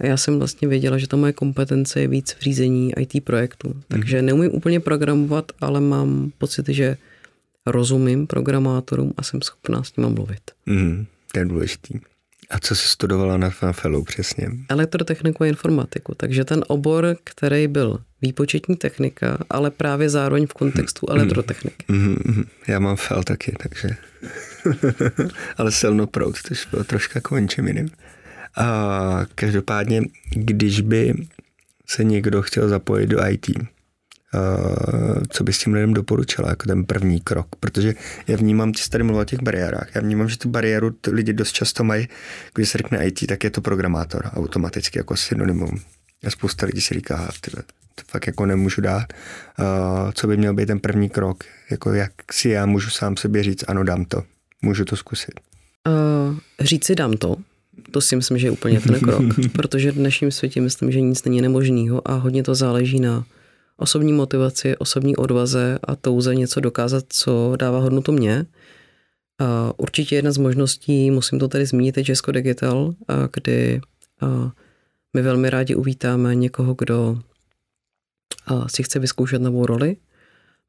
A já jsem vlastně věděla, že ta moje kompetence je víc v řízení IT projektů. Takže mm. neumím úplně programovat, ale mám pocit, že rozumím programátorům a jsem schopná s nimi mluvit. Mm, to je důležitý. A co jsi studovala na FAFELu přesně? Elektrotechniku a informatiku. Takže ten obor, který byl výpočetní technika, ale právě zároveň v kontextu mm, elektrotechniky. Mm, mm, já mám FEL taky, takže... ale silnoprout, to bylo trošku jako něčem jiným. A každopádně, když by se někdo chtěl zapojit do IT, co bys tím lidem doporučila jako ten první krok? Protože já vnímám, ty jsi tady mluvil o těch bariérách, já vnímám, že tu bariéru lidi dost často mají, když se řekne IT, tak je to programátor automaticky jako synonymum. A spousta lidí si říká, tyhle, to fakt jako nemůžu dát. Co by měl být ten první krok? Jako jak si já můžu sám sobě říct, ano, dám to. Můžu to zkusit. Uh, říct si dám to, to si myslím, že je úplně ten krok, protože v dnešním světě myslím, že nic není nemožného a hodně to záleží na osobní motivaci, osobní odvaze a touze něco dokázat, co dává hodnotu mě. A určitě jedna z možností, musím to tady zmínit, je Česko Digital, kdy my velmi rádi uvítáme někoho, kdo si chce vyzkoušet novou roli.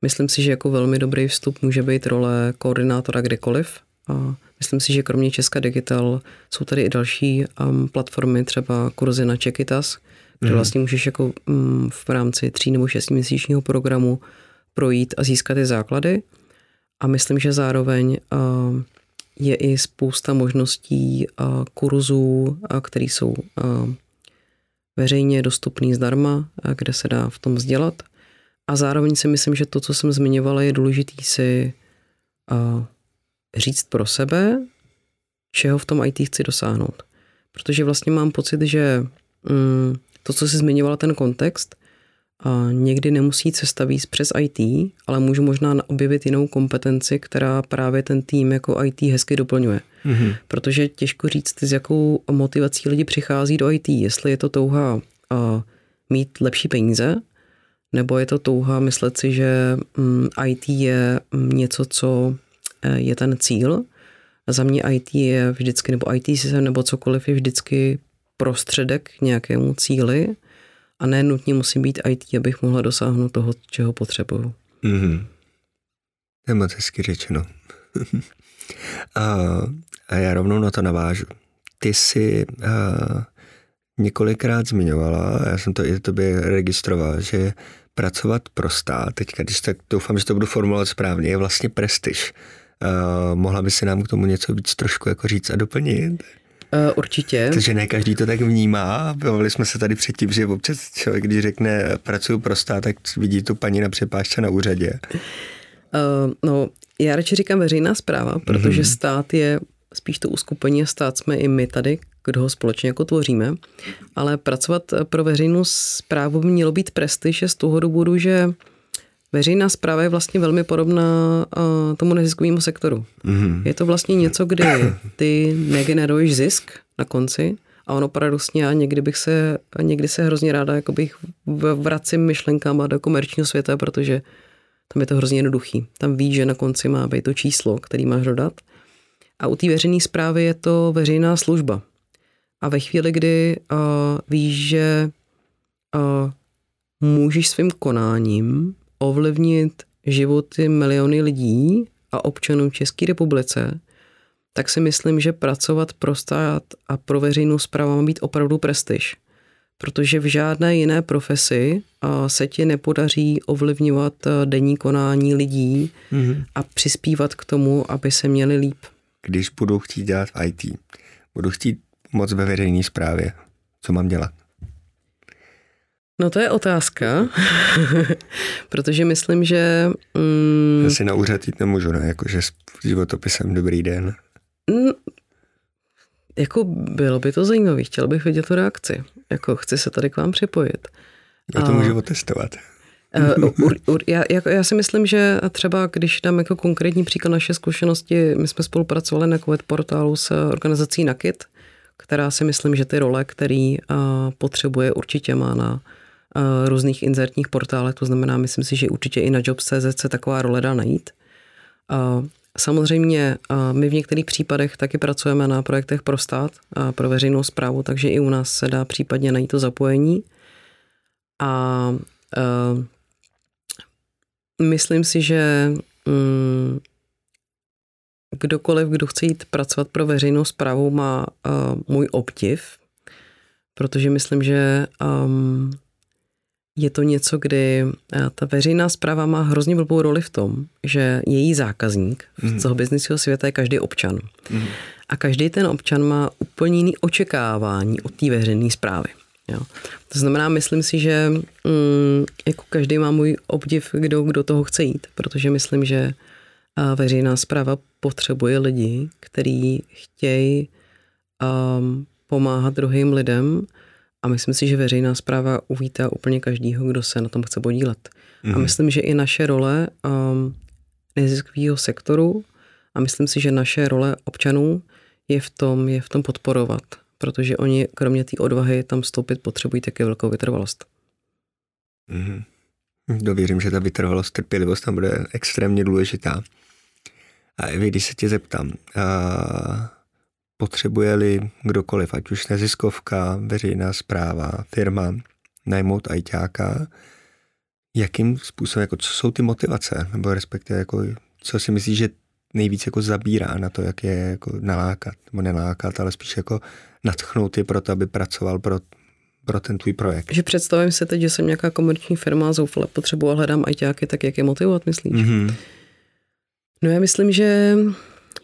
Myslím si, že jako velmi dobrý vstup může být role koordinátora kdekoliv. A Myslím si, že kromě Česka Digital jsou tady i další um, platformy, třeba kurzy na Čekitas, kde mm. vlastně můžeš jako um, v rámci tří nebo šestiměsíčního programu projít a získat ty základy. A myslím, že zároveň uh, je i spousta možností uh, kurzů, uh, které jsou uh, veřejně dostupný zdarma, uh, kde se dá v tom vzdělat. A zároveň si myslím, že to, co jsem zmiňovala, je důležitý si uh, říct pro sebe, čeho v tom IT chci dosáhnout. Protože vlastně mám pocit, že mm, to, co jsi zmiňovala, ten kontext, A někdy nemusí cesta víc přes IT, ale můžu možná objevit jinou kompetenci, která právě ten tým jako IT hezky doplňuje. Mm-hmm. Protože těžko říct, s jakou motivací lidi přichází do IT. Jestli je to touha uh, mít lepší peníze, nebo je to touha myslet si, že um, IT je něco, co je ten cíl. Za mě IT je vždycky, nebo IT systém, nebo cokoliv je vždycky prostředek k nějakému cíli a ne nutně musí být IT, abych mohla dosáhnout toho, čeho potřebuju. Mm-hmm. To je moc hezky řečeno. a, a já rovnou na to navážu. Ty jsi a, několikrát zmiňovala, já jsem to i tobě registroval, že pracovat pro stát, teďka, když tak doufám, že to budu formulovat správně, je vlastně prestiž. Uh, mohla by si nám k tomu něco víc trošku jako říct a doplnit? Uh, určitě. Protože ne každý to tak vnímá. Bavili jsme se tady předtím, že občas člověk, když řekne pracuji pro stát, tak vidí tu paní na přepážce na úřadě. Uh, no, já radši říkám veřejná zpráva, protože mm-hmm. stát je spíš to uskupení a stát jsme i my tady, kdo ho společně jako tvoříme. Ale pracovat pro veřejnou zprávu by mělo být prestiž z toho důvodu, že Veřejná zpráva je vlastně velmi podobná uh, tomu neziskovému sektoru. Mm-hmm. Je to vlastně něco, kdy ty negeneruješ zisk na konci a ono paradoxně já někdy bych se, někdy se hrozně ráda bych vracím myšlenkama do komerčního světa, protože tam je to hrozně jednoduchý. Tam víš, že na konci má být to číslo, který máš dodat. A u té veřejné zprávy je to veřejná služba. A ve chvíli, kdy uh, víš, že uh, můžeš svým konáním ovlivnit životy miliony lidí a občanů České republice, tak si myslím, že pracovat pro stát a pro veřejnou zprávu má být opravdu prestiž. Protože v žádné jiné profesi se ti nepodaří ovlivňovat denní konání lidí mm-hmm. a přispívat k tomu, aby se měli líp. Když budu chtít dělat v IT, budu chtít moc ve veřejné správě, co mám dělat? No to je otázka, protože myslím, že... Mm, Já si na úřad jít nemůžu, ne? Jakože s životopisem dobrý den. Mm, jako bylo by to zajímavé, chtěl bych vidět tu reakci. Jako chci se tady k vám připojit. Já to můžu otestovat. Uh, ur, ur, já, jako, já si myslím, že třeba když dám jako konkrétní příklad naše zkušenosti, my jsme spolupracovali na COVID portálu s organizací Nakit, která si myslím, že ty role, který uh, potřebuje, určitě má na Eh, různých inzertních portálech, to znamená, myslím si, že určitě i na Jobs.cz se taková role dá najít. Samozřejmě eh, my v některých případech taky pracujeme na projektech pro stát, a pro veřejnou zprávu, takže i u nás se dá případně najít to zapojení. A myslím si, že um, kdokoliv, kdo chce jít pracovat pro veřejnou zprávu, má můj obdiv, protože myslím, že um, je to něco, kdy eh, ta veřejná zpráva má hrozně blbou roli v tom, že její zákazník mm. z toho biznisového světa je každý občan. Mm. A každý ten občan má úplně jiný očekávání od té veřejné zprávy. Jo. To znamená, myslím si, že mm, jako každý má můj obdiv, kdo, kdo toho chce jít, protože myslím, že eh, veřejná zpráva potřebuje lidi, kteří chtějí um, pomáhat druhým lidem, a myslím si, že veřejná zpráva uvítá úplně každýho, kdo se na tom chce podílet. Mm-hmm. A mhm. myslím, že i naše role um, neziskového sektoru a myslím si, že naše role občanů je v tom, je v tom podporovat, protože oni kromě té odvahy tam vstoupit potřebují také velkou vytrvalost. Mm-hmm. Dověřím, že ta vytrvalost, trpělivost tam bude extrémně důležitá. A Evi, když se tě zeptám, a potřebuje-li kdokoliv, ať už neziskovka, veřejná zpráva, firma, najmout ajťáka, jakým způsobem, jako co jsou ty motivace, nebo respektive jako, co si myslíš, že nejvíc jako zabírá na to, jak je jako nalákat, nebo nenalákat, ale spíš jako natchnout je pro to, aby pracoval pro, pro ten tvůj projekt. Že představím si teď, že jsem nějaká komerční firma, zoufale potřeboval, hledám ajťáky, tak jak je motivovat, myslíš? Mm-hmm. No já myslím, že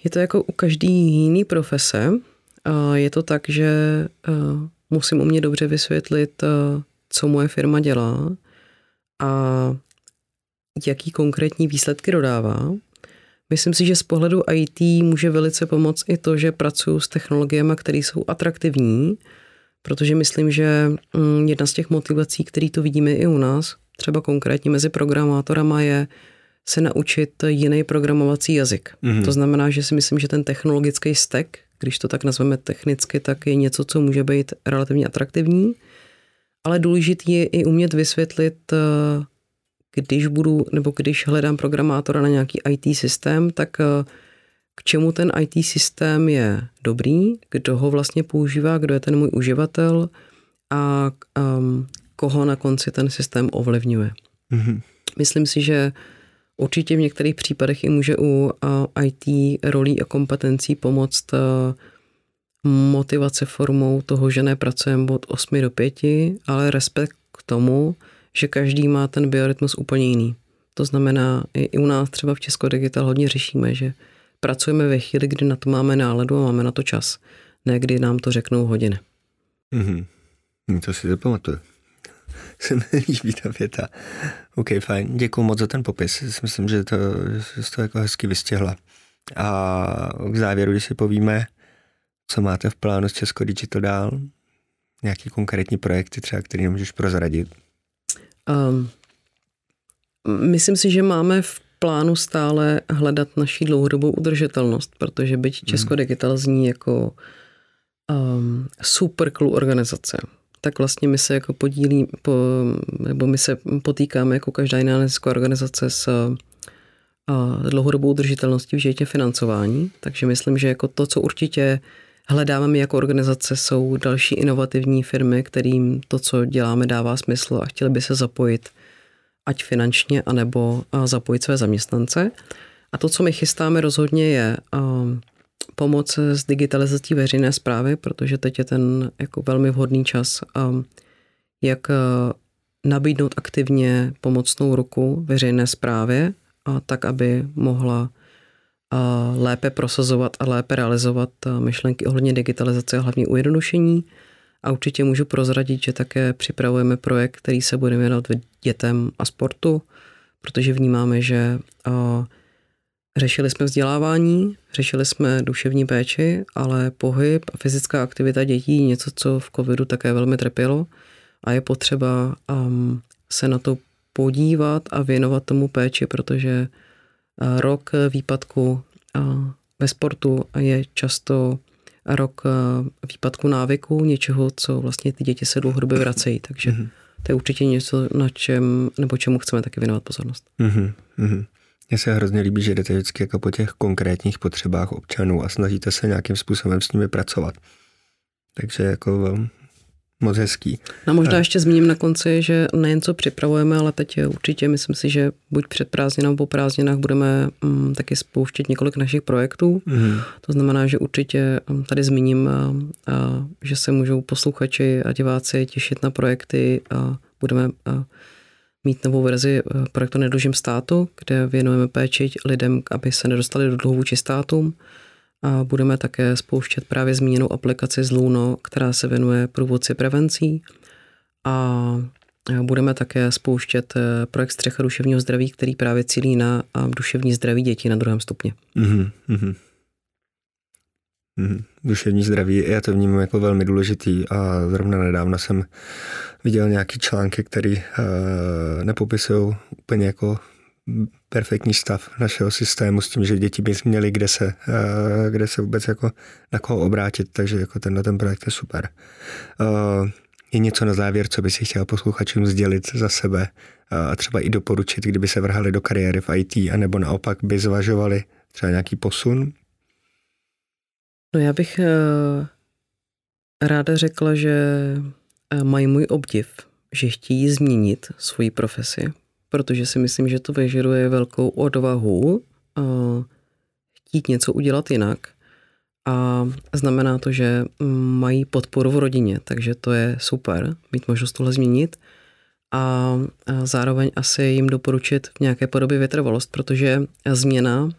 je to jako u každý jiný profese. Je to tak, že musím umět dobře vysvětlit, co moje firma dělá a jaký konkrétní výsledky dodává. Myslím si, že z pohledu IT může velice pomoct i to, že pracuji s technologiemi, které jsou atraktivní, protože myslím, že mm, jedna z těch motivací, které to vidíme i u nás, třeba konkrétně mezi programátorama je se naučit jiný programovací jazyk. Mm-hmm. To znamená, že si myslím, že ten technologický stack, když to tak nazveme technicky, tak je něco, co může být relativně atraktivní, ale důležitý je i umět vysvětlit, eh, když budu, nebo když hledám programátora na nějaký IT systém, tak eh, k čemu ten IT systém je dobrý, kdo ho vlastně používá, kdo je ten můj uživatel a um, koho na konci ten systém ovlivňuje. Mm-hmm. Myslím si, že určitě v některých případech i může u IT rolí a kompetencí pomoct motivace formou toho, že nepracujeme od 8 do 5, ale respekt k tomu, že každý má ten biorytmus úplně jiný. To znamená, i u nás třeba v Česko Digital hodně řešíme, že pracujeme ve chvíli, kdy na to máme náladu a máme na to čas, ne kdy nám to řeknou hodiny. Mm-hmm. To si zapamatuju. Se mi líbí ta věta. OK, fajn. Děkuji moc za ten popis. Myslím, že to, že jsi to jako hezky vystěhla. A k závěru, když si povíme, co máte v plánu s Česko Digital dál, nějaký konkrétní projekty třeba, který můžeš prozradit? Um, myslím si, že máme v plánu stále hledat naší dlouhodobou udržitelnost, protože byť. Česko Digital zní jako um, super cool organizace, tak vlastně my se jako podílí, po, nebo my se potýkáme jako každá jiná nezisková organizace s a dlouhodobou udržitelností v životě financování, takže myslím, že jako to, co určitě hledáme jako organizace, jsou další inovativní firmy, kterým to, co děláme, dává smysl a chtěli by se zapojit ať finančně, anebo zapojit své zaměstnance. A to, co my chystáme rozhodně je pomoc s digitalizací veřejné zprávy, protože teď je ten jako velmi vhodný čas, jak nabídnout aktivně pomocnou ruku veřejné zprávě, a tak, aby mohla lépe prosazovat a lépe realizovat myšlenky ohledně digitalizace a hlavně ujednodušení. A určitě můžu prozradit, že také připravujeme projekt, který se bude věnovat dětem a sportu, protože vnímáme, že řešili jsme vzdělávání, řešili jsme duševní péči, ale pohyb a fyzická aktivita dětí něco, co v covidu také velmi trpělo a je potřeba um, se na to podívat a věnovat tomu péči, protože rok výpadku ve sportu je často rok výpadku návyku, něčeho, co vlastně ty děti se dlouhodobě vracejí. Takže mm-hmm. to je určitě něco, na čem, nebo čemu chceme taky věnovat pozornost. Mm-hmm. Mně se hrozně líbí, že jdete vždycky jako po těch konkrétních potřebách občanů a snažíte se nějakým způsobem s nimi pracovat. Takže jako moc hezký. No možná a... ještě zmíním na konci, že nejen co připravujeme, ale teď určitě myslím si, že buď před prázdninami nebo po prázdninách budeme um, taky spouštět několik našich projektů. Mm. To znamená, že určitě um, tady zmíním, uh, uh, že se můžou posluchači a diváci těšit na projekty a budeme uh, mít novou verzi projektu Nedlužím státu, kde věnujeme péči lidem, aby se nedostali do dluhu vůči státům. A budeme také spouštět právě zmíněnou aplikaci z Luno, která se věnuje průvodci prevencí. A budeme také spouštět eh, projekt Střecha duševního zdraví, který právě cílí na duševní zdraví dětí na druhém stupni. Mm-hmm. Mm-hmm. Duševní zdraví, já to vnímám jako velmi důležitý a zrovna nedávno jsem viděl nějaký články, které uh, nepopisují úplně jako perfektní stav našeho systému s tím, že děti by měly kde se, uh, kde se vůbec jako na koho obrátit, takže jako tenhle ten projekt je super. Uh, je něco na závěr, co by si chtěl posluchačům sdělit za sebe a třeba i doporučit, kdyby se vrhali do kariéry v IT, anebo naopak by zvažovali třeba nějaký posun? No já bych ráda řekla, že mají můj obdiv, že chtějí změnit svoji profesi, protože si myslím, že to vyžaduje velkou odvahu chtít něco udělat jinak. A znamená to, že mají podporu v rodině, takže to je super, mít možnost tohle změnit. A zároveň asi jim doporučit v nějaké podobě vytrvalost, protože změna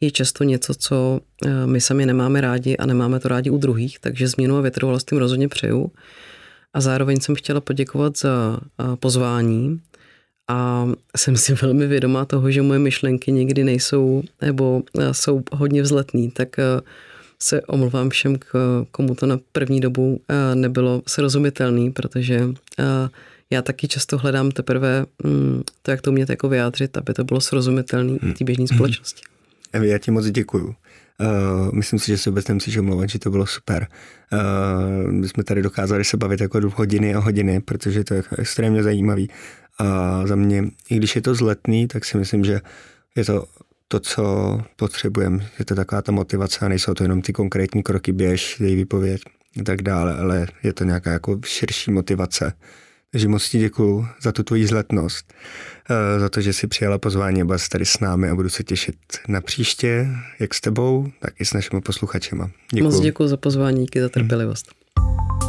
je často něco, co my sami nemáme rádi a nemáme to rádi u druhých, takže změnu a vytrvalost jim rozhodně přeju. A zároveň jsem chtěla poděkovat za pozvání a jsem si velmi vědomá toho, že moje myšlenky někdy nejsou nebo jsou hodně vzletný, tak se omluvám všem, komu to na první dobu nebylo srozumitelný, protože já taky často hledám teprve mm, to, jak to umět jako vyjádřit, aby to bylo srozumitelné hmm. té běžné společnosti. Evi, já ti moc děkuju. Uh, myslím si, že se vůbec nemusíš omlouvat, že to bylo super. Uh, my jsme tady dokázali se bavit jako hodiny a hodiny, protože to je extrémně zajímavý. A za mě, i když je to zletný, tak si myslím, že je to to, co potřebujeme. Je to taková ta motivace a nejsou to jenom ty konkrétní kroky, běž, dej výpověď a tak dále, ale je to nějaká jako širší motivace. Takže moc ti děkuju za tu tvoji zletnost, eh, za to, že jsi přijala pozvání a tady s námi a budu se těšit na příště, jak s tebou, tak i s našimi posluchačema. Děkuju. Moc děkuji za pozvání, díky za trpělivost. Hmm.